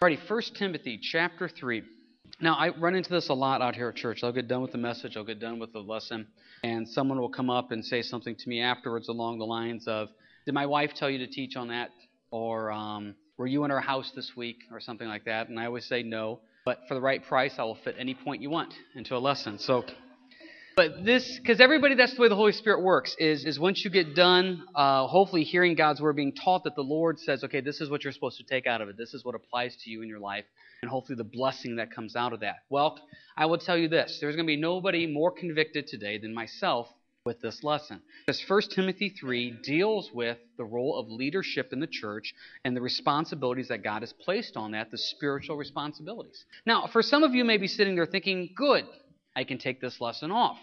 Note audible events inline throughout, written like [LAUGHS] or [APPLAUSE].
Alrighty, 1 Timothy chapter 3. Now, I run into this a lot out here at church. I'll get done with the message, I'll get done with the lesson, and someone will come up and say something to me afterwards along the lines of, Did my wife tell you to teach on that? Or, um, Were you in our house this week? Or something like that. And I always say no. But for the right price, I will fit any point you want into a lesson. So, but this, because everybody, that's the way the Holy Spirit works, is, is once you get done, uh, hopefully hearing God's word, being taught that the Lord says, okay, this is what you're supposed to take out of it. This is what applies to you in your life, and hopefully the blessing that comes out of that. Well, I will tell you this there's going to be nobody more convicted today than myself with this lesson. Because 1 Timothy 3 deals with the role of leadership in the church and the responsibilities that God has placed on that, the spiritual responsibilities. Now, for some of you may be sitting there thinking, good, I can take this lesson off.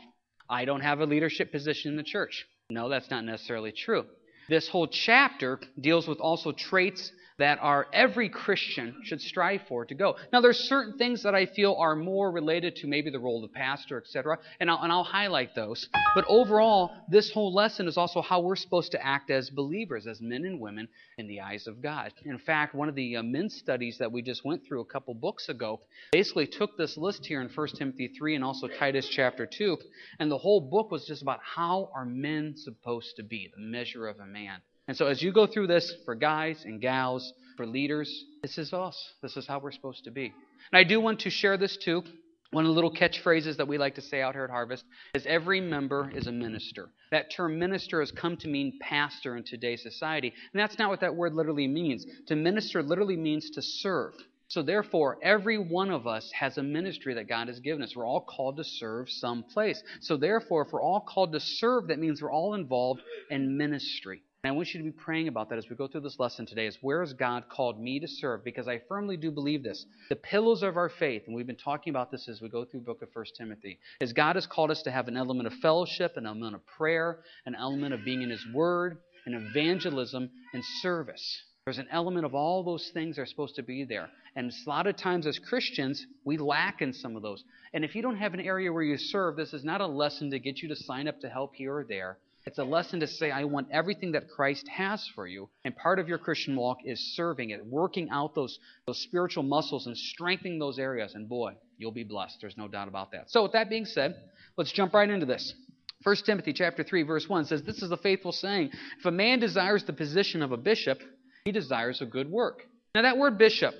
I don't have a leadership position in the church. No, that's not necessarily true. This whole chapter deals with also traits that our every Christian should strive for to go. Now, there's certain things that I feel are more related to maybe the role of the pastor, etc., and I'll, and I'll highlight those. But overall, this whole lesson is also how we're supposed to act as believers, as men and women in the eyes of God. In fact, one of the uh, men's studies that we just went through a couple books ago basically took this list here in 1 Timothy 3 and also Titus chapter 2, and the whole book was just about how are men supposed to be, the measure of a man. And so as you go through this for guys and gals, for leaders, this is us. This is how we're supposed to be. And I do want to share this too. One of the little catchphrases that we like to say out here at Harvest is every member is a minister. That term minister has come to mean pastor in today's society. And that's not what that word literally means. To minister literally means to serve. So, therefore, every one of us has a ministry that God has given us. We're all called to serve some place. So, therefore, if we're all called to serve, that means we're all involved in ministry. And I want you to be praying about that as we go through this lesson today is where has God called me to serve? Because I firmly do believe this. The pillars of our faith, and we've been talking about this as we go through the book of 1 Timothy, is God has called us to have an element of fellowship, an element of prayer, an element of being in His Word, and evangelism and service. There's an element of all those things that are supposed to be there. And a lot of times as Christians, we lack in some of those. And if you don't have an area where you serve, this is not a lesson to get you to sign up to help here or there. It's a lesson to say, I want everything that Christ has for you. And part of your Christian walk is serving it, working out those, those spiritual muscles and strengthening those areas. And boy, you'll be blessed. There's no doubt about that. So, with that being said, let's jump right into this. 1 Timothy chapter 3, verse 1 says, This is the faithful saying. If a man desires the position of a bishop, he desires a good work. Now, that word bishop,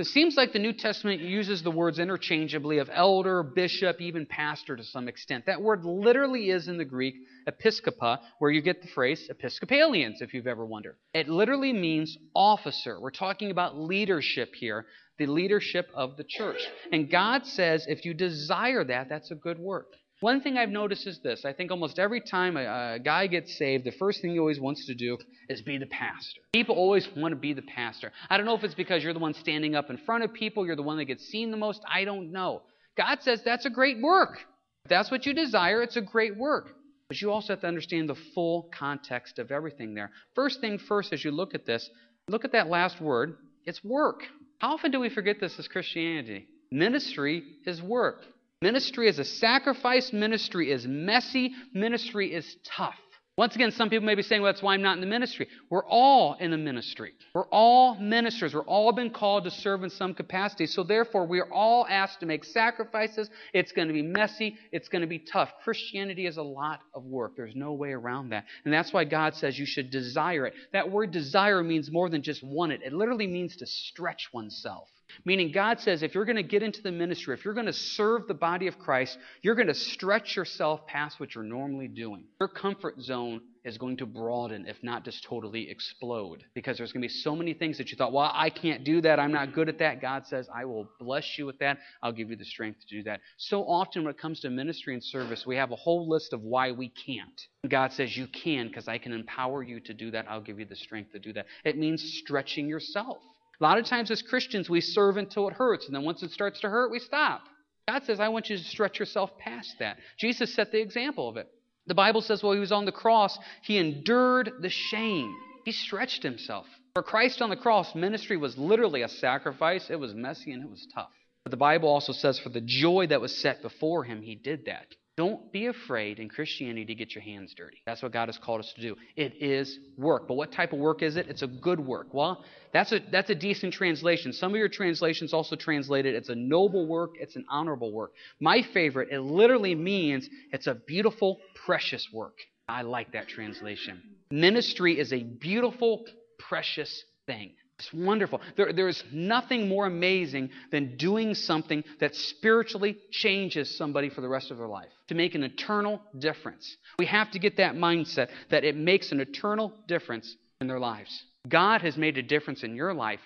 it seems like the New Testament uses the words interchangeably of elder, bishop, even pastor to some extent. That word literally is in the Greek episkopa, where you get the phrase Episcopalians, if you've ever wondered. It literally means officer. We're talking about leadership here, the leadership of the church. And God says if you desire that, that's a good work. One thing I've noticed is this. I think almost every time a, a, guy gets saved, the first thing he always wants to do is be the pastor. People always want to be the pastor. I don't know if it's because you're the one standing up in front of people, you're the one that gets seen the most. I don't know. God says that's a great work. If that's what you desire, it's a great work. But you also have to understand the full context of everything there. First thing first, as you look at this, look at that last word. It's work. How often do we forget this as Christianity? Ministry is work. Ministry is a sacrifice. Ministry is messy. Ministry is tough. Once again, some people may be saying, well, that's why I'm not in the ministry. We're all in the ministry. We're all ministers. We're all been called to serve in some capacity. So therefore, we are all asked to make sacrifices. It's going to be messy. It's going to be tough. Christianity is a lot of work. There's no way around that. And that's why God says you should desire it. That word desire means more than just want it. It literally means to stretch oneself. Meaning, God says if you're going to get into the ministry, if you're going to serve the body of Christ, you're going to stretch yourself past what you're normally doing. Your comfort zone is going to broaden, if not just totally explode. Because there's going to be so many things that you thought, well, I can't do that. I'm not good at that. God says, I will bless you with that. I'll give you the strength to do that. So often, when it comes to ministry and service, we have a whole list of why we can't. God says, You can, because I can empower you to do that. I'll give you the strength to do that. It means stretching yourself. A lot of times as Christians, we serve until it hurts, and then once it starts to hurt, we stop. God says, I want you to stretch yourself past that. Jesus set the example of it. The Bible says while he was on the cross, he endured the shame. He stretched himself. For Christ on the cross, ministry was literally a sacrifice. It was messy and it was tough. But the Bible also says for the joy that was set before him, he did that. Don't be afraid in Christianity to get your hands dirty. That's what God has called us to do. It is work. But what type of work is it? It's a good work. Well, that's a, that's a decent translation. Some of your translations also translate it, it's a noble work, it's an honorable work. My favorite, it literally means it's a beautiful, precious work. I like that translation. Ministry is a beautiful, precious thing. It's wonderful. There, there's nothing more amazing than doing something that spiritually changes somebody for the rest of their life, to make an eternal difference. We have to get that mindset that it makes an eternal difference in their lives. God has made a difference in your life,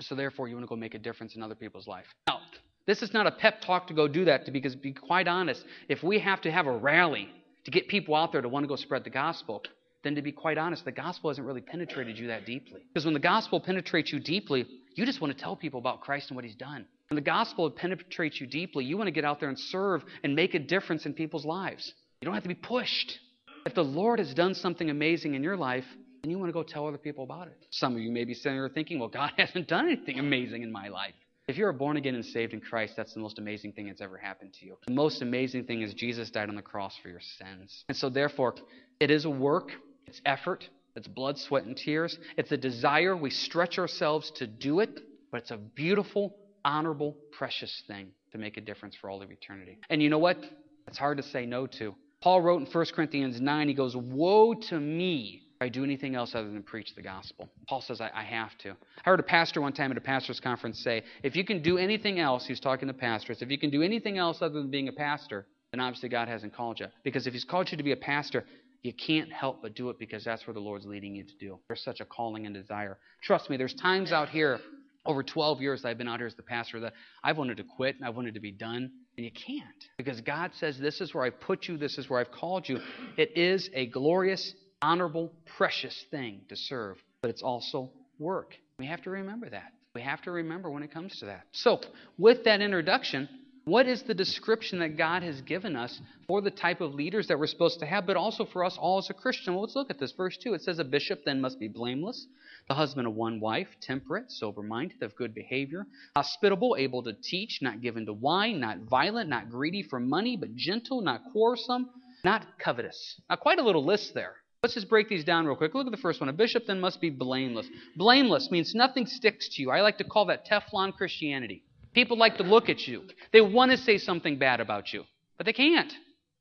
so therefore you want to go make a difference in other people's life. Now, this is not a pep talk to go do that, because, be quite honest, if we have to have a rally to get people out there to want to go spread the gospel, then to be quite honest, the gospel hasn't really penetrated you that deeply. Because when the gospel penetrates you deeply, you just want to tell people about Christ and what he's done. When the gospel penetrates you deeply, you want to get out there and serve and make a difference in people's lives. You don't have to be pushed. If the Lord has done something amazing in your life, then you want to go tell other people about it. Some of you may be sitting there thinking, well, God [LAUGHS] hasn't done anything amazing in my life. If you're born again and saved in Christ, that's the most amazing thing that's ever happened to you. The most amazing thing is Jesus died on the cross for your sins. And so, therefore, it is a work it's effort, it's blood, sweat, and tears. It's a desire. We stretch ourselves to do it, but it's a beautiful, honorable, precious thing to make a difference for all of eternity. And you know what? It's hard to say no to. Paul wrote in 1 Corinthians 9, he goes, Woe to me if I do anything else other than preach the gospel. Paul says, I, I, have to. I heard a pastor one time at a pastor's conference say, if you can do anything else, he's talking to pastors, if you can do anything else other than being a pastor, then obviously God hasn't called you. Because if he's called you to be a pastor, you can't help but do it because that's where the Lord's leading you to do. There's such a calling and desire. Trust me, there's times out here, over 12 years I've been out here as the pastor, that I've wanted to quit and I've wanted to be done. And you can't because God says, This is where I've put you, this is where I've called you. It is a glorious, honorable, precious thing to serve, but it's also work. We have to remember that. We have to remember when it comes to that. So, with that introduction, what is the description that God has given us for the type of leaders that we're supposed to have, but also for us all as a Christian? Well, let's look at this. Verse 2 it says, A bishop then must be blameless, the husband of one wife, temperate, sober minded, of good behavior, hospitable, able to teach, not given to wine, not violent, not greedy for money, but gentle, not quarrelsome, not covetous. Now, quite a little list there. Let's just break these down real quick. Look at the first one. A bishop then must be blameless. Blameless means nothing sticks to you. I like to call that Teflon Christianity. People like to look at you. They want to say something bad about you, but they can't.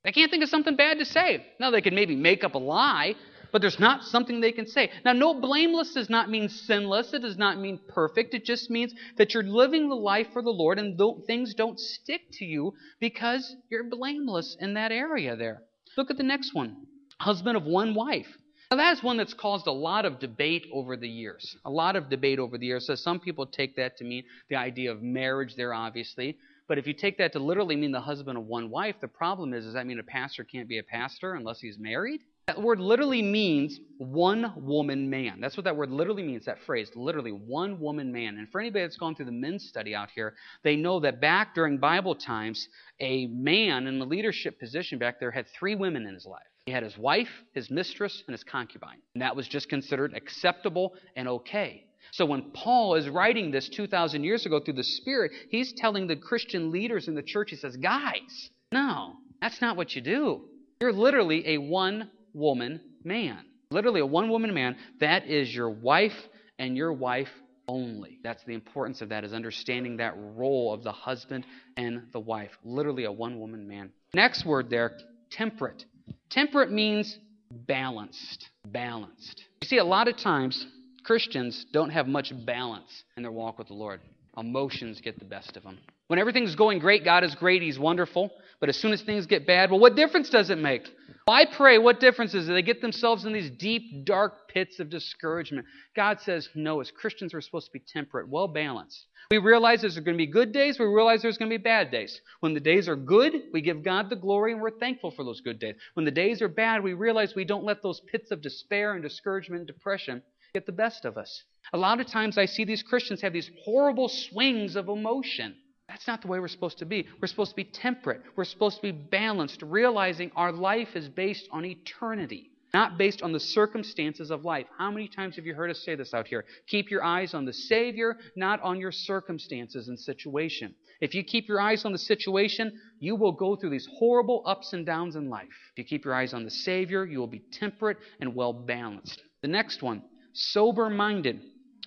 They can't think of something bad to say. Now, they can maybe make up a lie, but there's not something they can say. Now, no, blameless does not mean sinless. It does not mean perfect. It just means that you're living the life for the Lord and things don't stick to you because you're blameless in that area there. Look at the next one husband of one wife. Now, that is one that's caused a lot of debate over the years. A lot of debate over the years. So some people take that to mean the idea of marriage there, obviously. But if you take that to literally mean the husband of one wife, the problem is, does that mean a pastor can't be a pastor unless he's married? That word literally means one woman man. That's what that word literally means, that phrase, literally one woman man. And for anybody that's gone through the men's study out here, they know that back during Bible times, a man in the leadership position back there had three women in his life. He had his wife, his mistress, and his concubine. And that was just considered acceptable and okay. So when Paul is writing this 2,000 years ago through the Spirit, he's telling the Christian leaders in the church, he says, guys, no, that's not what you do. You're literally a one woman man. Literally a one woman man. That is your wife and your wife only. That's the importance of that, is understanding that role of the husband and the wife. Literally a one woman man. Next word there, temperate. Temperate means balanced. Balanced. You see, a lot of times Christians don't have much balance in their walk with the Lord. Emotions get the best of them. When everything's going great, God is great, He's wonderful. But as soon as things get bad, well, what difference does it make? I pray, what difference is it? They get themselves in these deep, dark pits of discouragement. God says, no, as Christians, we're supposed to be temperate, well balanced. We realize there's going to be good days, we realize there's going to be bad days. When the days are good, we give God the glory and we're thankful for those good days. When the days are bad, we realize we don't let those pits of despair and discouragement and depression get the best of us. A lot of times I see these Christians have these horrible swings of emotion. That's not the way we're supposed to be. We're supposed to be temperate. We're supposed to be balanced, realizing our life is based on eternity. not based on the circumstances of life. How many times have you heard us say this out here? Keep your eyes on the Savior, not on your circumstances and situation. If you keep your eyes on the situation, you will go through these horrible ups and downs in life. If you keep your eyes on the Savior, you will be temperate and well balanced. The next one, sober minded.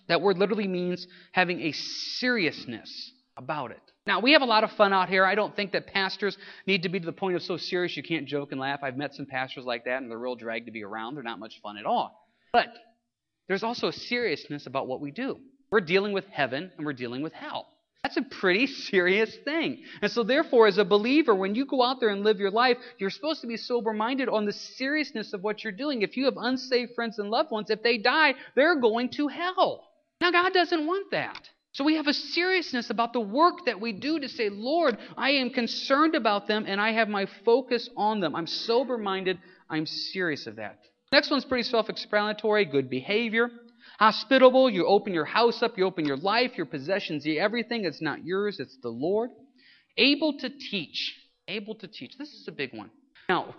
That word literally means having a seriousness about it. Now, we have a lot of fun out here. I don't think that pastors need to be to the point of so serious you can't joke and laugh. I've met some pastors like that, and they're real drag to be around. They're not much fun at all. But there's also a seriousness about what we do. We're dealing with heaven and we're dealing with hell. That's a pretty [LAUGHS] serious thing. And so, therefore, as a believer, when you go out there and live your life, you're supposed to be sober minded on the seriousness of what you're doing. If you have unsaved friends and loved ones, if they die, they're going to hell. Now, God doesn't want that. So we have a seriousness about the work that we do to say, Lord, I am concerned about them and I have my focus on them. I'm sober minded. I'm serious of that. Next one's pretty self explanatory good behavior. Hospitable, you open your house up, you open your life, your possessions, everything. It's not yours, it's the Lord. Able to teach. Able to teach. This is a big one. Now,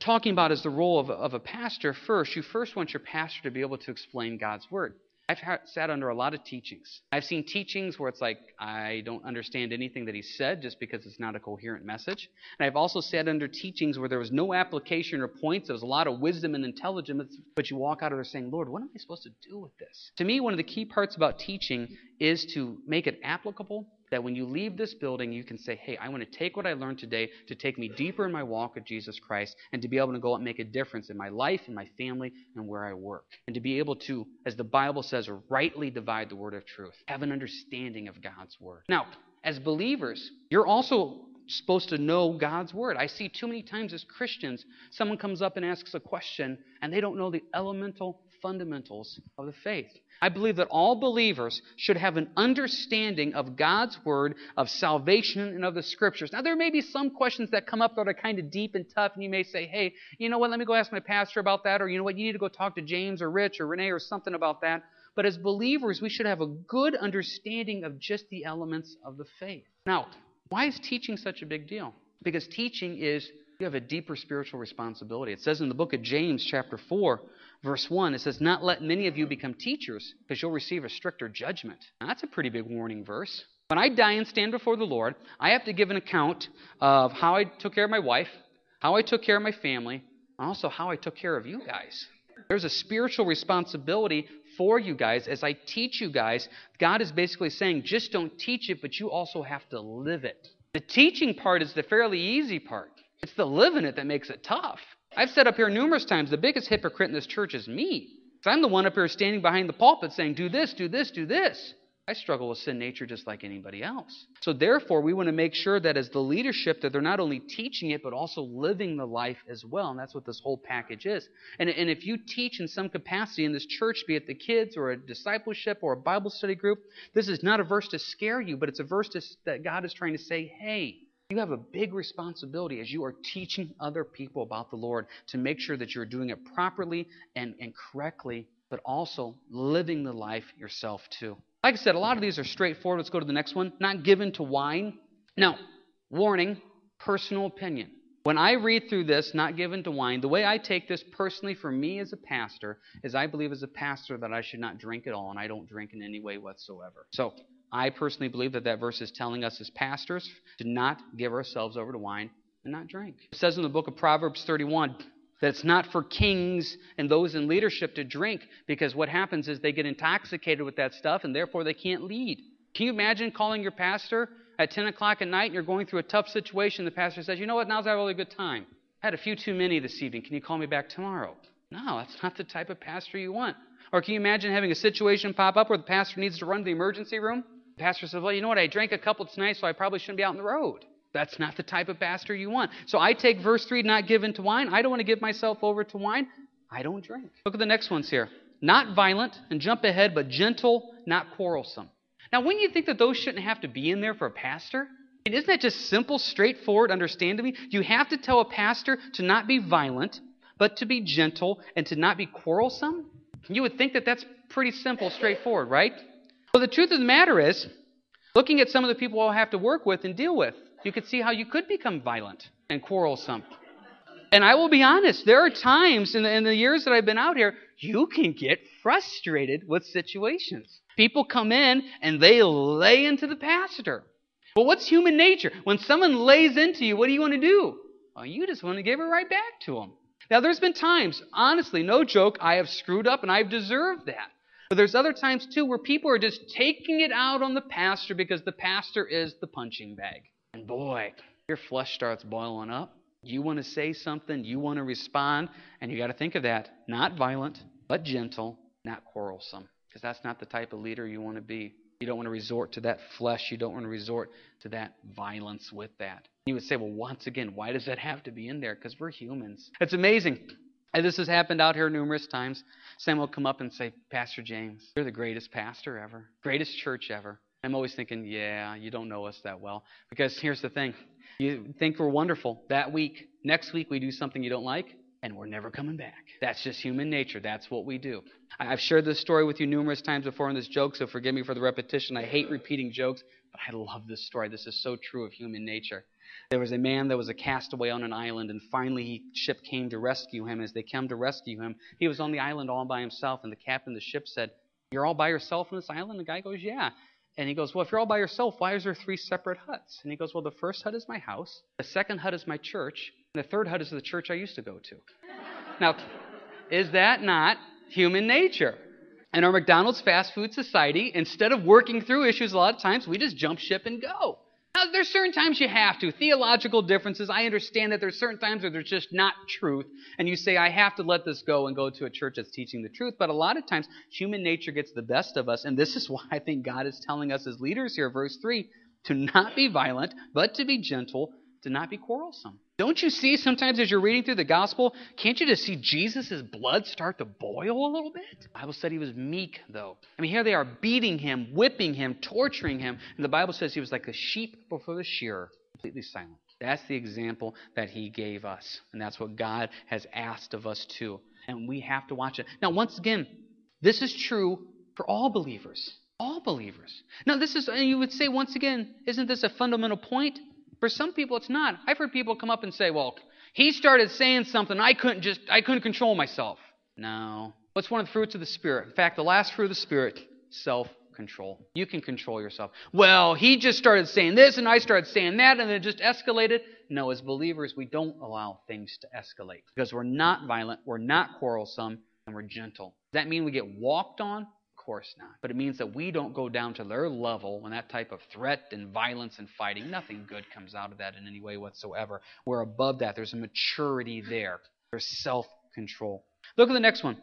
talking about is the role of a, of a pastor first, you first want your pastor to be able to explain God's Word. I've sat under a lot of teachings. I've seen teachings where it's like, I don't understand anything that he said just because it's not a coherent message. And I've also sat under teachings where there was no application or points. There was a lot of wisdom and intelligence, but you walk out of there saying, Lord, what am I supposed to do with this? To me, one of the key parts about teaching is to make it applicable that when you leave this building, you can say, hey, I want to take what I learned today to take me deeper in my walk with Jesus Christ and to be able to go out and make a difference in my life, in my family, and where I work. And to be able to, as the Bible says, rightly divide the word of truth, have an understanding of God's word. Now, as believers, you're also supposed to know God's word. I see too many times as Christians, someone comes up and asks a question and they don't know the elemental fundamentals of the faith. I believe that all believers should have an understanding of God's Word, of salvation, and of the Scriptures. Now, there may be some questions that come up that are kind of deep and tough, and you may say, hey, you know what, let me go ask my pastor about that, or you know what, you need to go talk to James or Rich or Renee or something about that. But as believers, we should have a good understanding of just the elements of the faith. Now, why is teaching such a big deal? Because teaching is you have a deeper spiritual responsibility. It says in the book of James, chapter 4, verse 1, it says, Not let many of you become teachers, because you'll receive a stricter judgment. Now, that's a pretty big warning verse. When I die and stand before the Lord, I have to give an account of how I took care of my wife, how I took care of my family, and also how I took care of you guys. There's a spiritual responsibility for you guys as I teach you guys. God is basically saying, just don't teach it, but you also have to live it. The teaching part is the fairly easy part. It's the living it that makes it tough. I've said up here numerous times the biggest hypocrite in this church is me. I'm the one up here standing behind the pulpit saying, do this, do this, do this. I struggle with sin nature just like anybody else. So therefore, we want to make sure that as the leadership that they're not only teaching it, but also living the life as well. And that's what this whole package is. And, and if you teach in some capacity in this church, be it the kids or a discipleship or a Bible study group, this is not a verse to scare you, but it's a verse to, that God is trying to say, hey, you have a big responsibility as you are teaching other people about the Lord to make sure that you're doing it properly and, and correctly, but also living the life yourself too. Like I said, a lot of these are straightforward. Let's go to the next one. Not given to wine. Now, warning, personal opinion. When I read through this, not given to wine, the way I take this personally for me as a pastor is I believe as a pastor that I should not drink at all, and I don't drink in any way whatsoever. So I personally believe that that verse is telling us as pastors to not give ourselves over to wine and not drink. It says in the book of Proverbs 31 that it's not for kings and those in leadership to drink because what happens is they get intoxicated with that stuff and therefore they can't lead. Can you imagine calling your pastor at 10 o'clock at night and you're going through a tough situation? The pastor says, You know what? Now's a really good time. I had a few too many this evening. Can you call me back tomorrow? No, that's not the type of pastor you want. Or can you imagine having a situation pop up where the pastor needs to run to the emergency room? Pastor says, Well, you know what? I drank a couple tonight, so I probably shouldn't be out on the road. That's not the type of pastor you want. So I take verse 3, not given to wine. I don't want to give myself over to wine. I don't drink. Look at the next ones here. Not violent, and jump ahead, but gentle, not quarrelsome. Now, wouldn't you think that those shouldn't have to be in there for a pastor? I mean, isn't that just simple, straightforward, understand to me? You have to tell a pastor to not be violent, but to be gentle and to not be quarrelsome? You would think that that's pretty simple, straightforward, right? Well, the truth of the matter is, looking at some of the people I'll have to work with and deal with, you could see how you could become violent and quarrelsome. And I will be honest, there are times in the, in the years that I've been out here, you can get frustrated with situations. People come in and they lay into the pastor. Well, what's human nature? When someone lays into you, what do you want to do? Well, you just want to give it right back to them. Now, there's been times, honestly, no joke, I have screwed up and I've deserved that. But there's other times, too, where people are just taking it out on the pastor because the pastor is the punching bag. And boy, your flesh starts boiling up. You want to say something, you want to respond, and you got to think of that. Not violent, but gentle, not quarrelsome. Because that's not the type of leader you want to be. You don't want to resort to that flesh. You don't want to resort to that violence with that. You would say, well, once again, why does that have to be in there? Because we're humans. It's amazing. And this has happened out here numerous times. Sam will come up and say, Pastor James, you're the greatest pastor ever, greatest church ever. I'm always thinking, yeah, you don't know us that well. Because here's the thing you think we're wonderful that week. Next week, we do something you don't like, and we're never coming back. That's just human nature. That's what we do. I've shared this story with you numerous times before in this joke, so forgive me for the repetition. I hate repeating jokes, but I love this story. This is so true of human nature. There was a man that was a castaway on an island, and finally, a ship came to rescue him. As they come to rescue him, he was on the island all by himself, and the captain of the ship said, You're all by yourself on this island? The guy goes, Yeah. And he goes, Well, if you're all by yourself, why is there three separate huts? And he goes, Well, the first hut is my house, the second hut is my church, and the third hut is the church I used to go to. [LAUGHS] now, is that not human nature? In our McDonald's fast food society, instead of working through issues, a lot of times we just jump ship and go. Now, there's certain times you have to. Theological differences, I understand that there's certain times where there's just not truth, and you say, I have to let this go and go to a church that's teaching the truth. But a lot of times, human nature gets the best of us, and this is [LAUGHS] why I think God is telling us as leaders here, verse 3, to not be violent, but to be gentle, to not be quarrelsome. Don't you see sometimes as you're reading through the gospel, can't you just see Jesus' blood start to boil a little bit? The Bible said he was meek, though. I mean, here they are beating him, whipping him, torturing him. And the Bible says he was like a sheep before the shearer, completely silent. That's the example that he gave us. And that's what God has asked of us too. And we have to watch it. Now, once again, this is true for all believers. All believers. Now, this is, and you would say once again, isn't this a fundamental point? For some people, it's not. I've heard people come up and say, well, he started saying something, I couldn't just, I couldn't control myself. No. What's one of the fruits of the Spirit? In fact, the last fruit of the Spirit, self control. You can control yourself. Well, he just started saying this and I started saying that and it just escalated. No, as believers, we don't allow things to escalate because we're not violent, we're not quarrelsome, and we're gentle. Does that mean we get walked on? Course not. But it means that we don't go down to their level when that type of threat and violence and fighting, nothing good comes out of that in any way whatsoever. We're above that. There's a maturity there, there's self control. Look at the next one.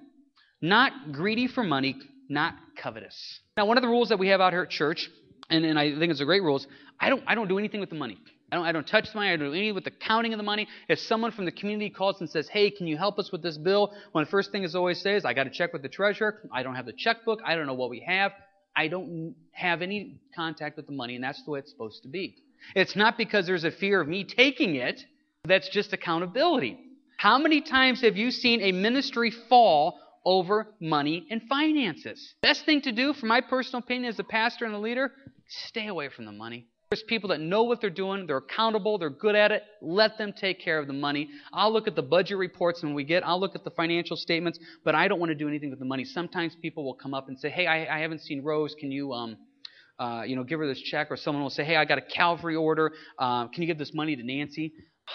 Not greedy for money, not covetous. Now, one of the rules that we have out here at church, and, and I think it's a great rule, is I don't, I don't do anything with the money. I don't, I don't touch the money. I don't do anything with the counting of the money. If someone from the community calls and says, hey, can you help us with this bill? One of the first things I always say is, I got to check with the treasurer. I don't have the checkbook. I don't know what we have. I don't have any contact with the money, and that's the way it's supposed to be. It's not because there's a fear of me taking it. That's just accountability. How many times have you seen a ministry fall over money and finances? Best thing to do, for my personal opinion as a pastor and a leader, stay away from the money. There's people that know what they're doing, they're accountable, they're good at it. Let them take care of the money. I'll look at the budget reports when we get, I'll look at the financial statements, but I don't want to do anything with the money. Sometimes people will come up and say, Hey, I, I haven't seen Rose. Can you, um, uh, you know, give her this check? Or someone will say, Hey, I got a Calvary order. Um, can you give this money to Nancy?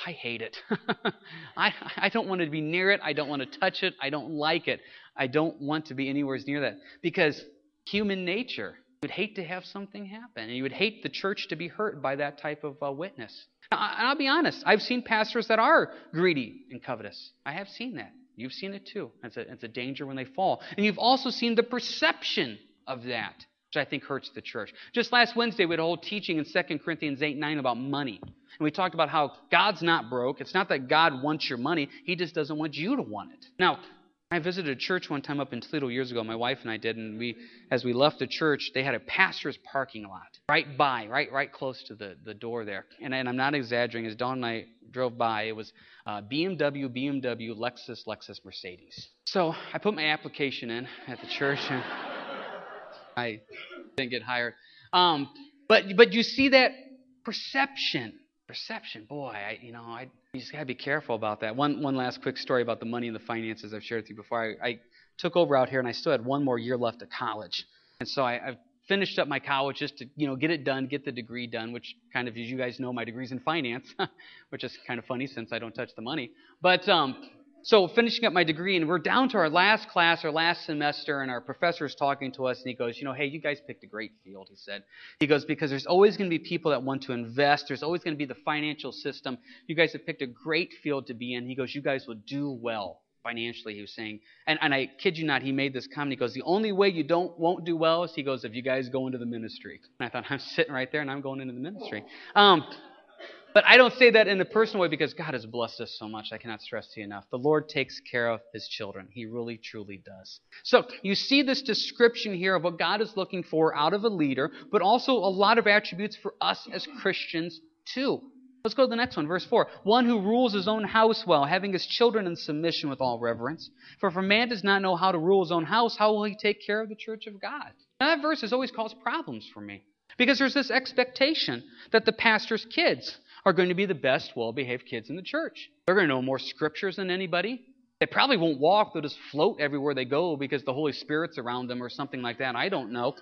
I hate it. [LAUGHS] I, I don't want to be near it. I don't want to touch it. I don't like it. I don't want to be anywhere near that. Because human nature would hate to have something happen, and you would hate the church to be hurt by that type of uh, witness. Now, I'll be honest, I've seen pastors that are greedy and covetous. I have seen that. You've seen it too. It's a, it's a danger when they fall. And you've also seen the perception of that, which I think hurts the church. Just last Wednesday, we had a whole teaching in 2 Corinthians 8 9 about money. And we talked about how God's not broke. It's not that God wants your money, He just doesn't want you to want it. Now, I visited a church one time up in Toledo years ago. My wife and I did, and we, as we left the church, they had a pastor's parking lot right by, right, right close to the, the door there. And, and I'm not exaggerating. As Dawn and I drove by, it was uh, BMW, BMW, Lexus, Lexus, Mercedes. So I put my application in at the church, and I didn't get hired. Um, but but you see that perception Perception, boy, I, you know, I you just gotta be careful about that. One one last quick story about the money and the finances I've shared with you before. I, I took over out here, and I still had one more year left of college, and so I, I've finished up my college just to you know get it done, get the degree done, which kind of, as you guys know, my degree's in finance, [LAUGHS] which is kind of funny since I don't touch the money. But um, so finishing up my degree, and we're down to our last class, our last semester, and our professor is talking to us, and he goes, you know, hey, you guys picked a great field. He said, he goes because there's always going to be people that want to invest. There's always going to be the financial system. You guys have picked a great field to be in. He goes, you guys will do well financially, he was saying. And, and I kid you not, he made this comment. He goes, The only way you don't won't do well is he goes, if you guys go into the ministry. And I thought, [LAUGHS] I'm sitting right there and I'm going into the ministry. Um, but I don't say that in a personal way because God has blessed us so much. I cannot stress to you enough. The Lord takes care of his children. He really, truly does. So you see this description here of what God is looking for out of a leader, but also a lot of attributes for us as Christians too. Let's go to the next one, verse 4. One who rules his own house well, having his children in submission with all reverence. For if a man does not know how to rule his own house, how will he take care of the church of God? Now, that verse has always caused problems for me. Because there's this expectation that the pastor's kids are going to be the best, well behaved kids in the church. They're going to know more scriptures than anybody. They probably won't walk, they'll just float everywhere they go because the Holy Spirit's around them or something like that. I don't know.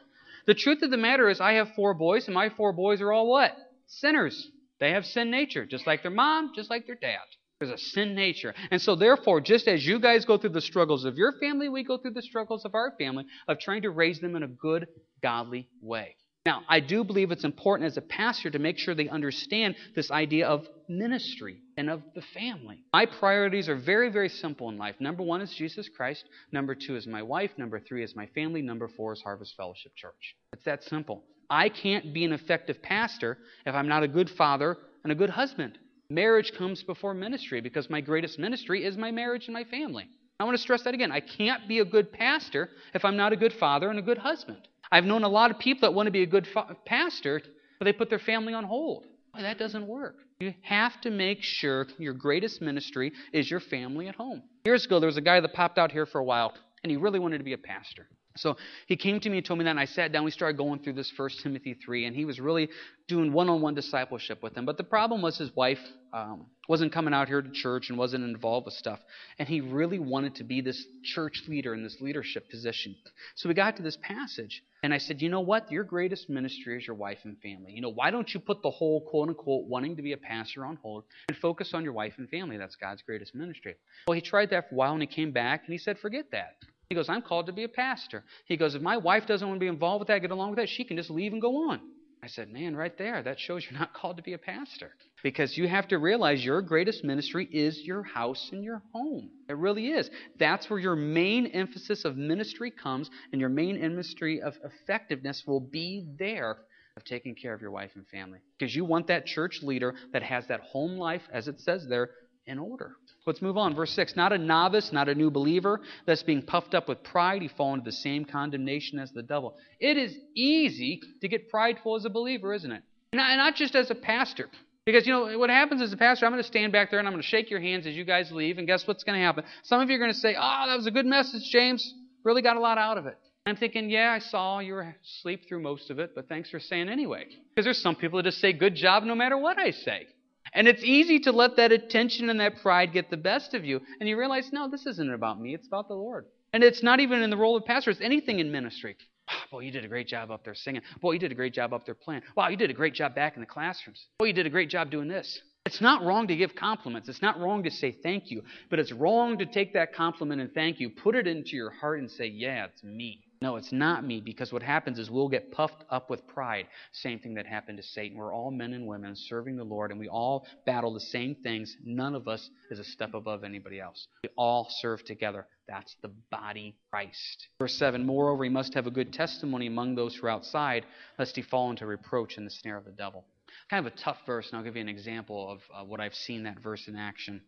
The truth of the matter is, I have four boys, and my four boys are all what? Sinners. They have sin nature, just like their mom, just like their dad. There's a sin nature. And so, therefore, just as you guys go through the struggles of your family, we go through the struggles of our family of trying to raise them in a good, godly way. Now, I do believe it's important as a pastor to make sure they understand this idea of ministry and of the family. My priorities are very, very simple in life. Number one is Jesus Christ. Number two is my wife. Number three is my family. Number four is Harvest Fellowship Church. It's that simple. I can't be an effective pastor if I'm not a good father and a good husband. Marriage comes before ministry because my greatest ministry is my marriage and my family. I want to stress that again. I can't be a good pastor if I'm not a good father and a good husband. I've known a lot of people that want to be a good fa- pastor, but they put their family on hold. That doesn't work. You have to make sure your greatest ministry is your family at home. Years ago, there was a guy that popped out here for a while, and he really wanted to be a pastor. So he came to me and told me that, and I sat down. We started going through this First Timothy 3, and he was really doing one on one discipleship with him. But the problem was his wife um, wasn't coming out here to church and wasn't involved with stuff. And he really wanted to be this church leader in this leadership position. So we got to this passage, and I said, You know what? Your greatest ministry is your wife and family. You know, why don't you put the whole quote unquote wanting to be a pastor on hold and focus on your wife and family? That's God's greatest ministry. Well, he tried that for a while, and he came back, and he said, Forget that. He goes, I'm called to be a pastor. He goes, if my wife doesn't want to be involved with that, get along with that, she can just leave and go on. I said, man, right there, that shows you're not called to be a pastor. Because you have to realize your greatest ministry is your house and your home. It really is. That's where your main emphasis of ministry comes, and your main ministry of effectiveness will be there of taking care of your wife and family. Because you want that church leader that has that home life, as it says there, in order. Let's move on. Verse 6 Not a novice, not a new believer that's being puffed up with pride, he fall into the same condemnation as the devil. It is easy to get prideful as a believer, isn't it? Not, not just as a pastor. Because, you know, what happens as a pastor, I'm going to stand back there and I'm going to shake your hands as you guys leave, and guess what's going to happen? Some of you are going to say, Oh, that was a good message, James. Really got a lot out of it. I'm thinking, yeah, I saw you were asleep through most of it, but thanks for saying anyway. Because there's some people that just say good job no matter what I say. And it's easy to let that attention and that pride get the best of you. And you realize, no, this isn't about me, it's about the Lord. And it's not even in the role of pastor, it's anything in ministry. Oh, boy, you did a great job up there singing. Boy, you did a great job up there playing. Wow, you did a great job back in the classrooms. Boy, you did a great job doing this. It's not wrong to give compliments. It's not wrong to say thank you. But it's wrong to take that compliment and thank you, put it into your heart, and say, yeah, it's me. No, it's not me, because what happens is we'll get puffed up with pride. Same thing that happened to Satan. We're all men and women serving the Lord, and we all battle the same things. None of us is a step above anybody else. We all serve together. That's the body Christ. Verse 7 Moreover, he must have a good testimony among those who are outside, lest he fall into reproach in the snare of the devil. Kind of a tough verse, and I'll give you an example of uh, what I've seen that verse in action.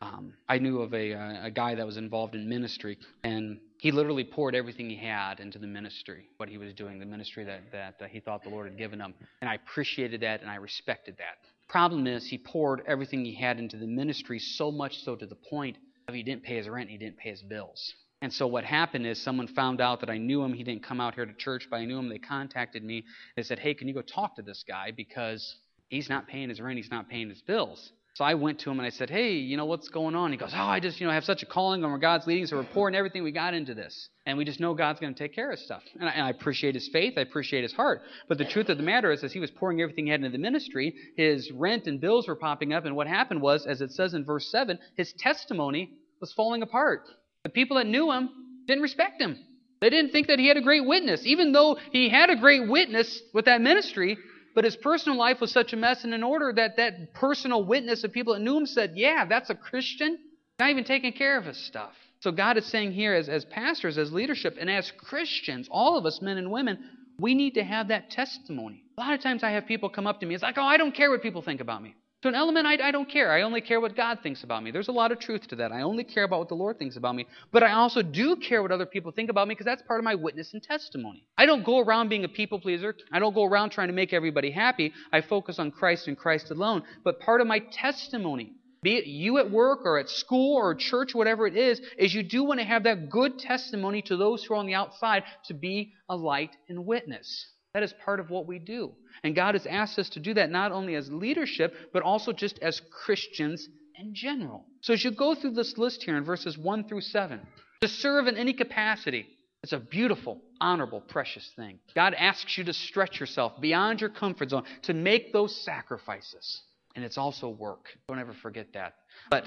Um, I knew of a, uh, a guy that was involved in ministry, and he literally poured everything he had into the ministry, what he was doing, the ministry that, that uh, he thought the Lord had given him. And I appreciated that and I respected that. Problem is, he poured everything he had into the ministry so much so to the point of he didn't pay his rent, and he didn't pay his bills. And so what happened is someone found out that I knew him. He didn't come out here to church, but I knew him. They contacted me. They said, "Hey, can you go talk to this guy because He's not paying his rent, he's not paying his bills. So I went to him and I said, Hey, you know, what's going on? He goes, Oh, I just, you know, have such a calling on where God's leading, so we're pouring everything we got into this. And we just know God's going to take care of stuff. And I, and I, appreciate his faith, I appreciate his heart. But the truth of the matter is, as he was pouring everything he had into the ministry, his rent and bills were popping up. And what happened was, as it says in verse 7, his testimony was falling apart. The people that knew him didn't respect him. They didn't think that he had a great witness. Even though he had a great witness with that ministry, but his personal life was such a mess and in order that that personal witness of people that knew him said, yeah, that's a Christian, not even taking care of his stuff. So God is saying here, as, as pastors, as leadership, and as Christians, all of us, men and women, we need to have that testimony. A lot of times I have people come up to me, it's like, oh, I don't care what people think about me. To an element, I, I, don't care. I only care what God thinks about me. There's a lot of truth to that. I only care about what the Lord thinks about me. But I also do care what other people think about me because that's part of my witness and testimony. I don't go around being a people pleaser. I don't go around trying to make everybody happy. I focus on Christ and Christ alone. But part of my testimony, be it you at work or at school or church, whatever it is, is you do want to have that good testimony to those who are on the outside to be a light and witness. That is part of what we do. And God has asked us to do that not only as leadership, but also just as Christians in general. So as you go through this list here in verses 1 through 7, to serve in any capacity is a beautiful, honorable, precious thing. God asks you to stretch yourself beyond your comfort zone, to make those sacrifices. And it's also work. Don't ever forget that. But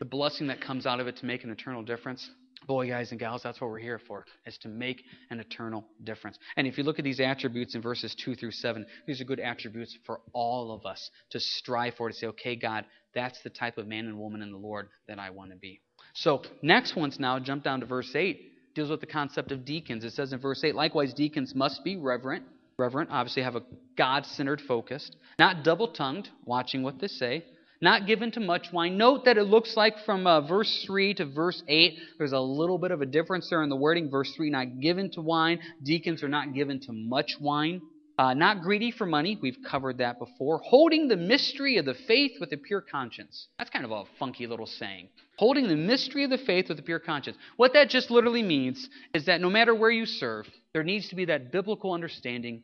the blessing that comes out of it to make an eternal difference, Boy, guys and gals, that's what we're here for, is to make an eternal difference. And if you look at these attributes in verses 2 through 7, these are good attributes for all of us to strive for, to say, okay, God, that's the type of man and woman in the Lord that I want to be. So, next one's now, jump down to verse 8, deals with the concept of deacons. It says in verse 8, likewise, deacons must be reverent. Reverent, obviously, have a God centered focus, not double tongued, watching what they say not given to much wine. Note that it looks like from uh, verse 3 to verse 8, there's a little bit of a difference there in the wording. Verse 3, not given to wine. Deacons are not given to much wine. Uh, not greedy for money. We've covered that before. Holding the mystery of the faith with a pure conscience. That's kind of a funky little saying. Holding the mystery of the faith with a pure conscience. What that just literally means is that no matter where you serve, there needs to be that biblical understanding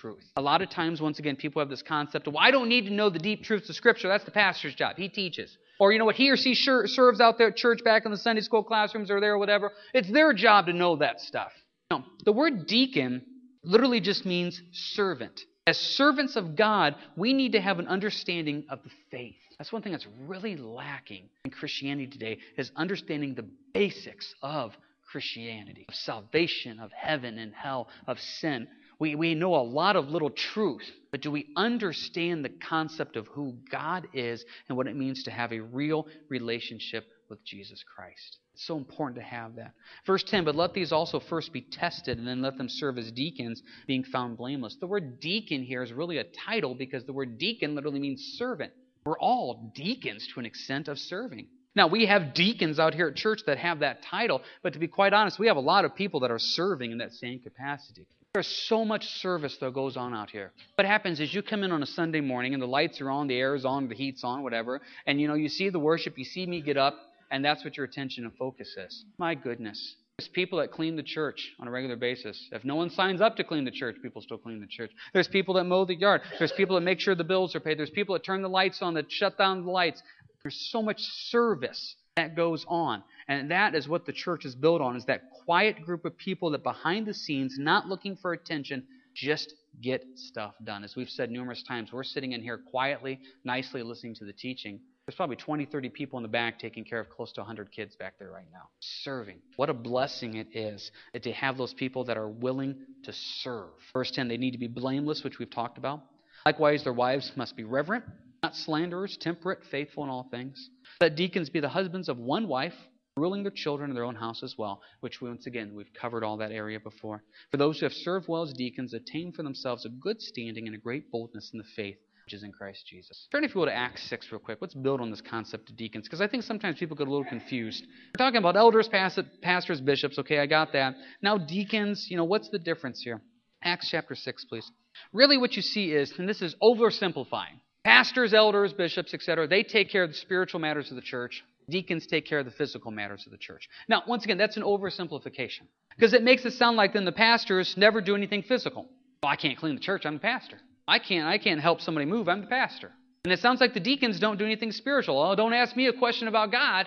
truth. A lot of times, once again, people have this concept of, well, I don't need to know the deep truths of Scripture. That's the pastor's job. He teaches. Or, you know what, he or she serves out there at church back in the Sunday school classrooms or there or whatever. It's their job to know that stuff. No, the word deacon literally just means servant. As servants of God, we need to have an understanding of the faith. That's one thing that's really lacking in Christianity today is understanding the basics of Christianity, of salvation, of heaven and hell, of sin. We, we know a lot of little truth, but do we understand the concept of who God is and what it means to have a real relationship with Jesus Christ? It's so important to have that. Verse 10 But let these also first be tested, and then let them serve as deacons, being found blameless. The word deacon here is really a title because the word deacon literally means servant. We're all deacons to an extent of serving. Now, we have deacons out here at church that have that title, but to be quite honest, we have a lot of people that are serving in that same capacity. There's so much service that goes on out here. What happens is you come in on a Sunday morning and the lights are on, the air is on, the heat's on, whatever, and you know you see the worship, you see me get up, and that's what your attention and focus is. My goodness. There's people that clean the church on a regular basis. If no one signs up to clean the church, people still clean the church. There's people that mow the yard. There's people that make sure the bills are paid. There's people that turn the lights on, that shut down the lights. There's so much service that goes on. And that is what the church is built on, is that quiet group of people that behind the scenes, not looking for attention, just get stuff done. As we've said numerous times, we're sitting in here quietly, nicely listening to the teaching. There's probably 20, 30 people in the back taking care of close to 100 kids back there right now. Serving. What a blessing it is to have those people that are willing to serve. Verse 10, they need to be blameless, which we've talked about. Likewise, their wives must be reverent, not slanderers, temperate, faithful in all things. Let deacons be the husbands of one wife, ruling their children in their own house as well, which once again, we've covered all that area before. For those who have served well as deacons attain for themselves a good standing and a great boldness in the faith which is in Christ Jesus. Turn, if you will, to Acts 6 real quick. Let's build on this concept of deacons, because I think sometimes people get a little confused. We're talking about elders, pastors, bishops. Okay, I got that. Now, deacons, you know, what's the difference here? Acts chapter 6, please. Really, what you see is, and this is oversimplifying, pastors, elders, bishops, etc., they take care of the spiritual matters of the church. Deacons take care of the physical matters of the church. Now, once again, that's an oversimplification because it makes it sound like then the pastors never do anything physical. Well, I can't clean the church, I'm the pastor. I can't I can't help somebody move. I'm the pastor. And it sounds like the deacons don't do anything spiritual. Oh, don't ask me a question about God.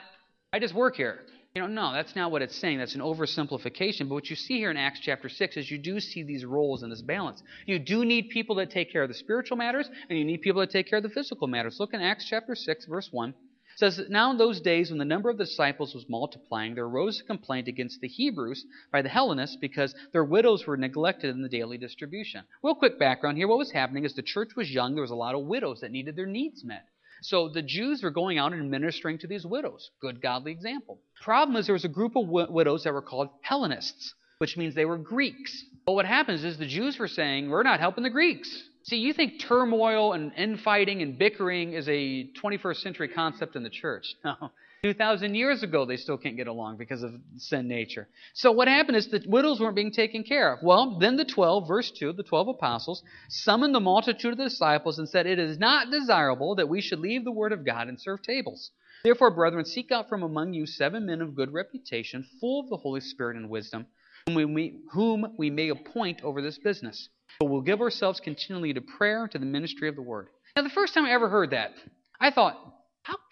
I just work here. You know, no, that's not what it's saying. That's an oversimplification. But what you see here in Acts chapter 6 is you do see these roles in this balance. You do need people that take care of the spiritual matters, and you need people that take care of the physical matters. Look in Acts chapter 6, verse 1 It says that now in those days when the number of the disciples was multiplying, there arose a complaint against the Hebrews by the Hellenists because their widows were neglected in the daily distribution. Real quick background here what was happening is the church was young, there was a lot of widows that needed their needs met. So the Jews were going out and ministering to these widows. Good godly example. Problem is, there was a group of widows that were called Hellenists, which means they were Greeks. But what happens is the Jews were saying, We're not helping the Greeks. See, you think turmoil and infighting and bickering is a 21st century concept in the church. [LAUGHS] No. 2,000 years ago, they still can't get along because of sin nature. So what happened is the widows weren't being taken care of. Well, then the 12, verse 2, the 12 apostles, summoned the multitude of the disciples and said, It is not desirable that we should leave the word of God and serve tables. Therefore, brethren, seek out from among you seven men of good reputation, full of the Holy Spirit and wisdom, whom we, whom we may appoint over this business. But we'll give ourselves continually to prayer and to the ministry of the word. Now, the first time I ever heard that, I thought,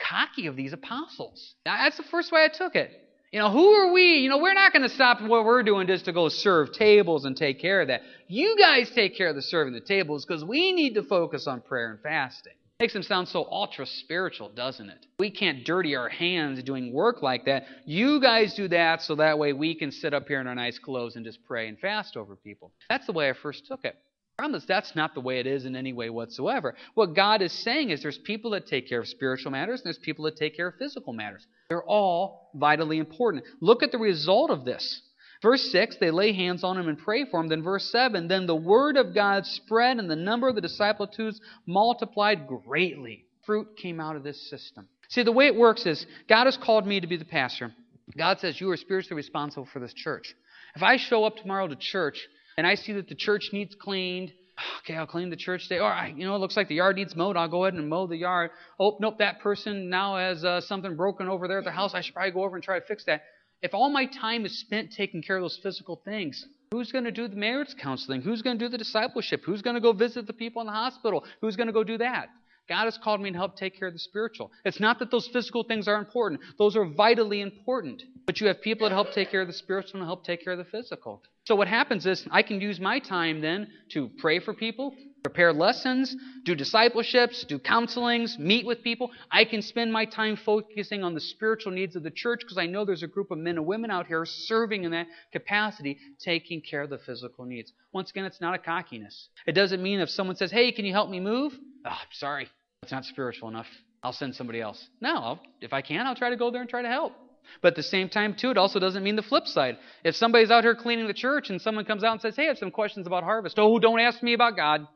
cocky of these apostles. That's the first way I took it. You know, who are we? You know, we're not going to stop what we're doing just to go serve tables and take care of that. You guys take care of the serving the tables because we need to focus on prayer and fasting. Makes them sound so ultra spiritual, doesn't it? We can't dirty our hands doing work like that. You guys do that so that way we can sit up here in our nice clothes and just pray and fast over people. That's the way I first took it. Promise that's not the way it is in any way whatsoever. What God is saying is there's people that take care of spiritual matters and there's people that take care of physical matters. They're all vitally important. Look at the result of this. Verse 6, they lay hands on him and pray for him. Then verse 7, then the word of God spread and the number of the disciples multiplied greatly. Fruit came out of this system. See, the way it works is God has called me to be the pastor. God says you are spiritually responsible for this church. If I show up tomorrow to church and I see that the church needs cleaned, [SIGHS] okay, I'll clean the church today. Right, you know, it looks like the yard needs mowed. I'll go ahead and mow the yard. Oh, nope, that person now has uh, something broken over there at the house. I should probably go over and try to fix that. If all my time is spent taking care of those physical things, who's going to do the marriage counseling? Who's going to do the discipleship? Who's going to go visit the people in the hospital? Who's going to go do that? God has called me to help take care of the spiritual. It's not that those physical things are important, those are vitally important. But you have people that help take care of the spiritual and help take care of the physical. So what happens is I can use my time then to pray for people, prepare lessons, do discipleships, do counselings, meet with people. I can spend my time focusing on the spiritual needs of the church because I know there's a group of men and women out here serving in that capacity, taking care of the physical needs. Once again, it's not a cockiness. It doesn't mean if someone says, hey, can you help me move? Oh, I'm sorry. It's not spiritual enough. I'll send somebody else. No, I'll, if I can, I'll try to go there and try to help. But at the same time, too, it also doesn't mean the flip side. If somebody's out here cleaning the church and someone comes out and says, Hey, I have some questions about harvest. Oh, don't ask me about God.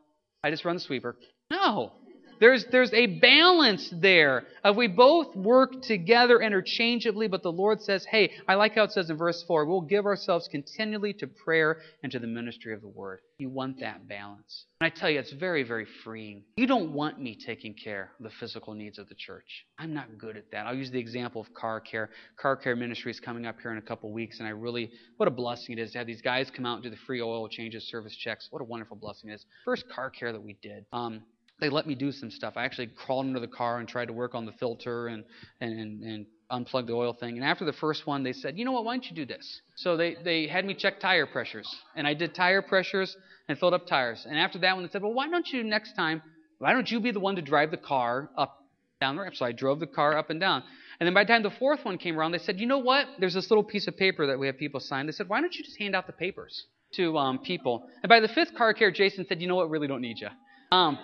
I just run the sweeper. No. There's, there's a balance there of we both work together interchangeably, but the Lord says, hey, I like how it says in verse 4, we'll give ourselves continually to prayer and to the ministry of the word. You want that balance. And I tell you, it's very, very freeing. You don't want me taking care of the physical needs of the church. I'm not good at that. I'll use the example of car care. Car care ministry is coming up here in a couple weeks, and I really, what a blessing it is to have these guys come out and do the free oil changes, service checks. What a wonderful blessing it is. First car care that we did. Um, they let me do some stuff. I actually crawled under the car and tried to work on the filter and and and unplug the oil thing. And after the first one, they said, you know what? Why don't you do this? So they they had me check tire pressures, and I did tire pressures and filled up tires. And after that one, they said, well, why don't you next time? Why don't you be the one to drive the car up down the ramp? So I drove the car up and down. And then by the time the fourth one came around, they said, you know what? There's this little piece of paper that we have people sign. They said, why don't you just hand out the papers to um, people? And by the fifth car care, Jason said, you know what? Really don't need you. Um,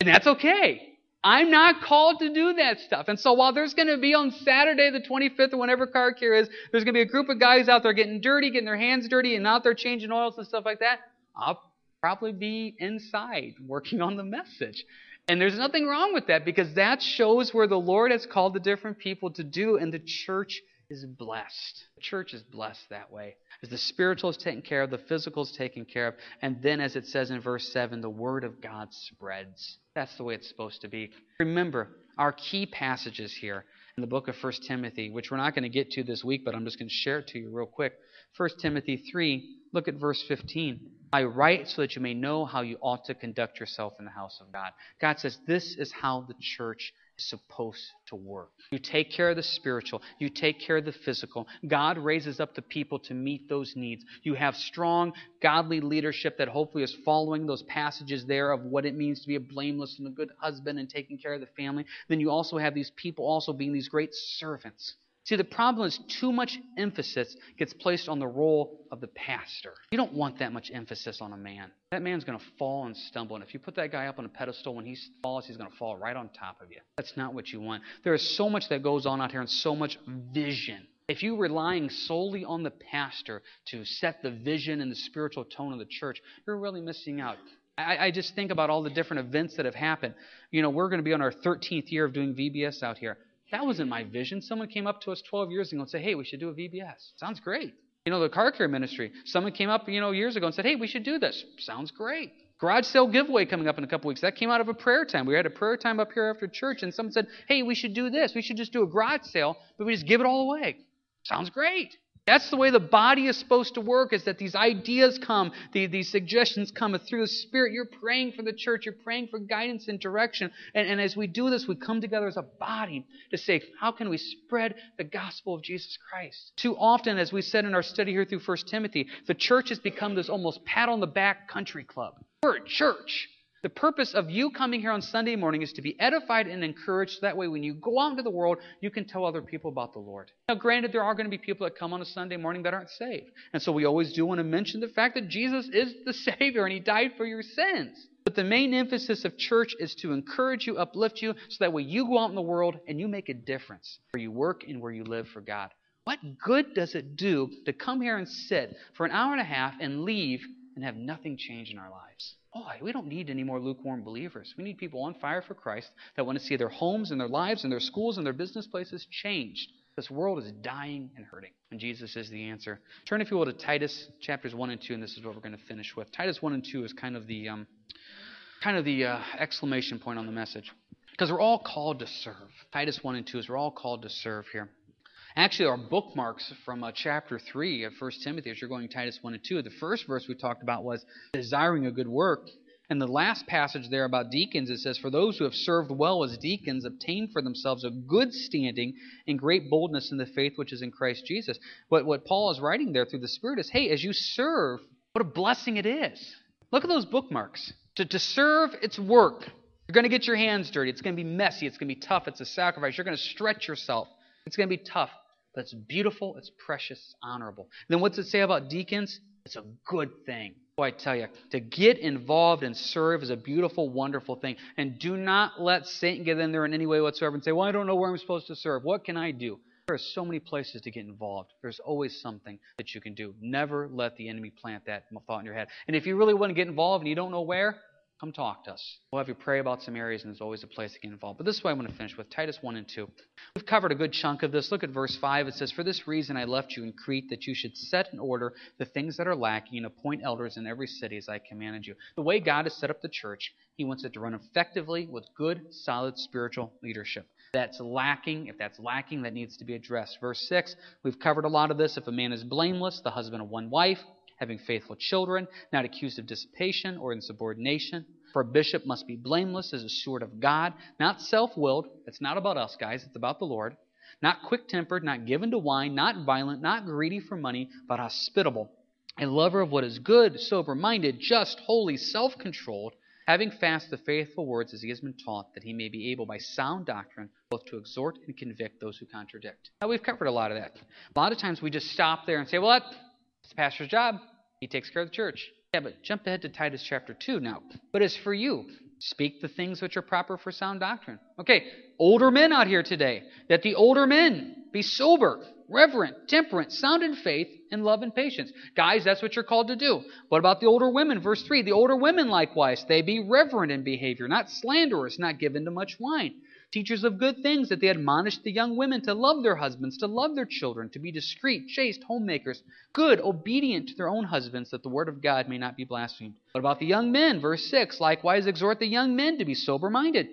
and that's okay. I'm not called to do that stuff. And so while there's going to be on Saturday the 25th or whenever car care is, there's going to be a group of guys out there getting dirty, getting their hands dirty, and out there changing oils and stuff like that, I'll probably be inside working on the message. And there's nothing wrong with that because that shows where the Lord has called the different people to do, and the church is blessed. The church is blessed that way. As the spiritual is taken care of, the physical is taken care of, and then, as it says in verse 7, the word of God spreads. That's the way it's supposed to be. Remember, our key passages here in the book of 1 Timothy, which we're not going to get to this week, but I'm just going to share it to you real quick. 1 Timothy 3, look at verse 15. I write so that you may know how you ought to conduct yourself in the house of God. God says this is how the church supposed to work. You take care of the spiritual, you take care of the physical. God raises up the people to meet those needs. You have strong, godly leadership that hopefully is following those passages there of what it means to be a blameless and a good husband and taking care of the family. Then you also have these people also being these great servants See, the problem is too much emphasis gets placed on the role of the pastor. You don't want that much emphasis on a man. That man's going to fall and stumble. And if you put that guy up on a pedestal, when he falls, he's going to fall right on top of you. That's not what you want. There is so much that goes on out here and so much vision. If you're relying solely on the pastor to set the vision and the spiritual tone of the church, you're really missing out. I, I just think about all the different events that have happened. You know, we're going to be on our 13th year of doing VBS out here. That wasn't my vision. Someone came up to us 12 years ago and said, hey, we should do a VBS. Sounds great. You know, the car care ministry. Someone came up, you know, years ago and said, hey, we should do this. Sounds great. Garage sale giveaway coming up in a couple weeks. That came out of a prayer time. We had a prayer time up here after church, and someone said, hey, we should do this. We should just do a garage sale, but we just give it all away. Sounds great. That's the way the body is supposed to work, is that these ideas come, the, these suggestions come through the Spirit. You're praying for the church, you're praying for guidance and direction. And, and as we do this, we come together as a body to say, how can we spread the gospel of Jesus Christ? Too often, as we said in our study here through 1 Timothy, the church has become this almost pat on the back country club. We're a church. The purpose of you coming here on Sunday morning is to be edified and encouraged. That way, when you go out into the world, you can tell other people about the Lord. Now, granted, there are going to be people that come on a Sunday morning that aren't saved. And so we always do want to mention the fact that Jesus is the [LAUGHS] Savior and He died for your sins. But the main emphasis of church is to encourage you, uplift you, so that way you go out in the world and you make a difference where you work and where you live for God. What good does it do to come here and sit for an hour and a half and leave and have nothing change in our lives? Boy, we don't need any more lukewarm believers. We need people on fire for Christ that want to see their homes and their lives and their schools and their business places changed. This world is dying and hurting, and Jesus is the answer. Turn, if you will, to Titus chapters one and two, and this is what we're going to finish with. Titus one and two is kind of the um, kind of the uh, exclamation point on the message, because we're all called to serve. Titus one and two is we're all called to serve here. Actually, our bookmarks from uh, chapter 3 of 1 Timothy, as you're going Titus 1 and 2, the first verse we talked about was desiring a good work. And the last passage there about deacons, it says, For those who have served well as deacons obtain for themselves a good standing and great boldness in the faith which is in Christ Jesus. What, what Paul is writing there through the Spirit is, hey, as you serve, what a blessing it is. Look at those bookmarks. To, to serve, it's work. You're going to get your hands dirty. It's going to be messy. It's going to be tough. It's a sacrifice. You're going to stretch yourself. It's going to be tough it's beautiful, it's precious, it's honorable. Then what's it say about deacons? It's a good thing. I tell you, to get involved and serve is a beautiful, wonderful thing. And do not let Satan get in there in any way whatsoever and say, Well, I don't know where I'm supposed to serve. What can I do? There are so many places to get involved. There's always something that you can do. Never let the enemy plant that thought in your head. And if you really want to get involved and you don't know where, come talk to us. We'll have you pray about some areas, and there's always a place to get involved. But this is what I want to finish with Titus 1 and 2. We've covered a good chunk of this. Look at verse 5. It says, For this reason I left you in Crete, that you should set in order the things that are lacking and appoint elders in every city as I commanded you. The way God has set up the church, He wants it to run effectively with good, solid spiritual leadership that's lacking, if that's lacking, that needs to be addressed. Verse 6, we've covered a lot of this. If a man is blameless, the husband of one wife, having faithful children, not accused of dissipation or insubordination. For a bishop must be blameless as a steward of God, not self willed. It's not about us, guys, it's about the Lord. Not quick tempered, not given to wine, not violent, not greedy for money, but hospitable, a lover of what is good, sober minded, just, holy, self controlled, having fast the faithful words as he has been taught, that he may be able by sound doctrine both to exhort and convict those who contradict. Now, we've covered a lot of that. A lot of times we just stop there and say, well, that's the pastor's job. He takes care of the church. Yeah, but jump ahead to Titus chapter 2 now. But as for you, speak the things which are proper for sound doctrine. Okay, older men out here today, that the older men be sober, reverent, temperate, sound in faith, and love and patience. Guys, that's what you're called to do. What about the older women? Verse 3 The older women likewise, they be reverent in behavior, not slanderers, not given to much wine teachers of good things, that they admonish the young women to love their husbands, to love their children, to be discreet, chaste, homemakers, good, obedient to their own husbands, that the word of God may not be blasphemed. What about the young men? Verse 6 Likewise, exhort the young men to be sober minded,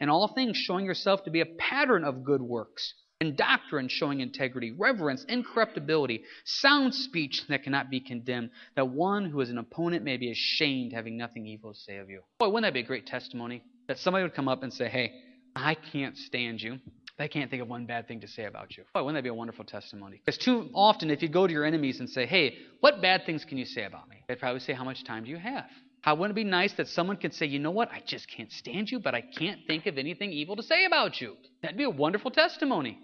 in all things showing yourself to be a pattern of good works. In doctrine, showing integrity, reverence, incorruptibility, sound speech that cannot be condemned, that one who is an opponent may be ashamed, having nothing evil to say of you. Boy, wouldn't that be a great testimony? That somebody would come up and say, Hey, I can't stand you. I can't think of one bad thing to say about you. Boy, wouldn't that be a wonderful testimony? Because too often, if you go to your enemies and say, Hey, what bad things can you say about me? They'd probably say, How much time do you have? How wouldn't it be nice that someone could say, You know what? I just can't stand you, but I can't think of anything evil to say about you. That'd be a wonderful testimony.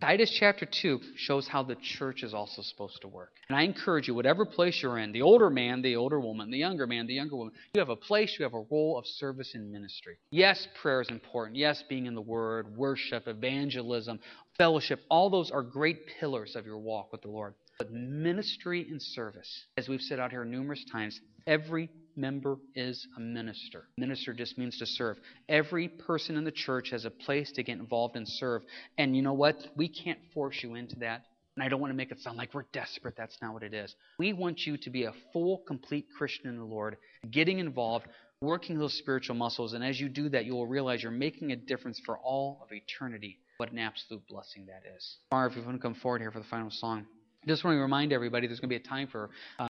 Titus chapter 2 shows how the church is also supposed to work. And I encourage you, whatever place you're in, the older man, the older woman, the younger man, the younger woman, you have a place, you have a role of service in ministry. Yes, prayer is important. Yes, being in the Word, worship, evangelism, fellowship, all those are great pillars of your walk with the Lord. But ministry and service, as we've said out here numerous times, every member is a minister. Minister just means to serve. Every person in the church has a place to get involved and serve. And you know what? We can't force you into that. And I don't want to make it sound like we're desperate. That's not what it is. We want you to be a full, complete Christian in the Lord, getting involved, working those spiritual muscles. And as you do that, you will realize you're making a difference for all of eternity. What an absolute blessing that is. Marv, if you want to come forward here for the final song. Just want to remind everybody there's going to be a time for uh,